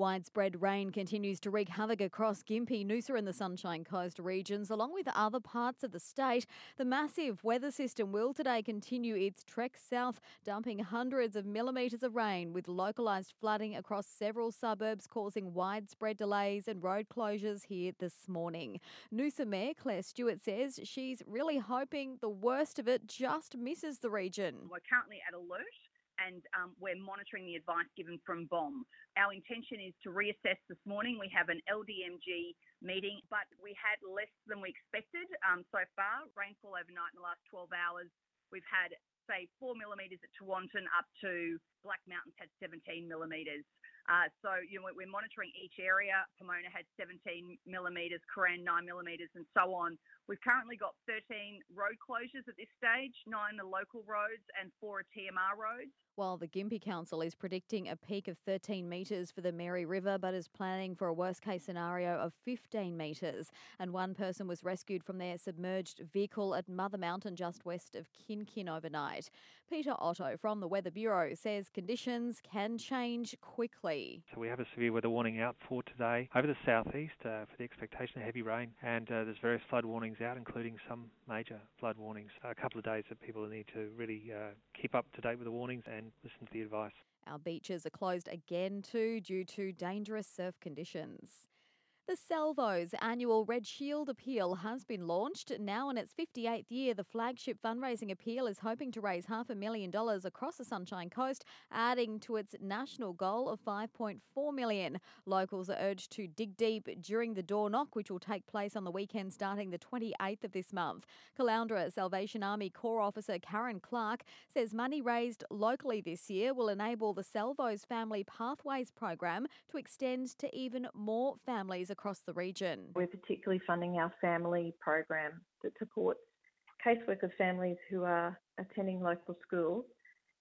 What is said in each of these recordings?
Widespread rain continues to wreak havoc across Gympie, Noosa, and the Sunshine Coast regions, along with other parts of the state. The massive weather system will today continue its trek south, dumping hundreds of millimetres of rain, with localised flooding across several suburbs, causing widespread delays and road closures here this morning. Noosa Mayor Claire Stewart says she's really hoping the worst of it just misses the region. We're currently at alert and um, we're monitoring the advice given from BOM. Our intention is to reassess this morning. We have an LDMG meeting, but we had less than we expected um, so far. Rainfall overnight in the last 12 hours. We've had, say, four millimetres at Tewantin up to Black Mountains had 17 millimetres. Uh, so you know, we're monitoring each area. Pomona had 17 millimetres, Cooran 9 millimetres, and so on. We've currently got 13 road closures at this stage, nine are local roads and four are TMR roads. While the Gympie Council is predicting a peak of 13 metres for the Mary River, but is planning for a worst case scenario of 15 metres. And one person was rescued from their submerged vehicle at Mother Mountain just west of Kin Kin overnight. Peter Otto from the Weather Bureau says conditions can change quickly. So we have a severe weather warning out for today over the southeast uh, for the expectation of heavy rain, and uh, there's various flood warnings out, including some major flood warnings. A couple of days that people need to really uh, keep up to date with the warnings and listen to the advice. Our beaches are closed again too due to dangerous surf conditions. The Salvo's annual Red Shield appeal has been launched. Now in its 58th year, the flagship fundraising appeal is hoping to raise half a million dollars across the Sunshine Coast, adding to its national goal of 5.4 million. Locals are urged to dig deep during the door knock, which will take place on the weekend starting the 28th of this month. Caloundra Salvation Army Corps Officer Karen Clark says money raised locally this year will enable the Salvo's Family Pathways program to extend to even more families across the region. We're particularly funding our family program that supports caseworker families who are attending local schools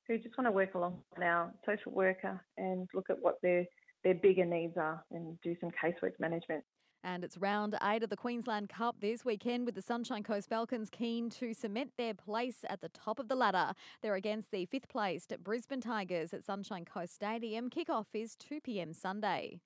who just want to work along with our social worker and look at what their, their bigger needs are and do some casework management. And it's round eight of the Queensland Cup this weekend with the Sunshine Coast Falcons keen to cement their place at the top of the ladder. They're against the fifth placed Brisbane Tigers at Sunshine Coast Stadium. Kickoff is 2 pm Sunday.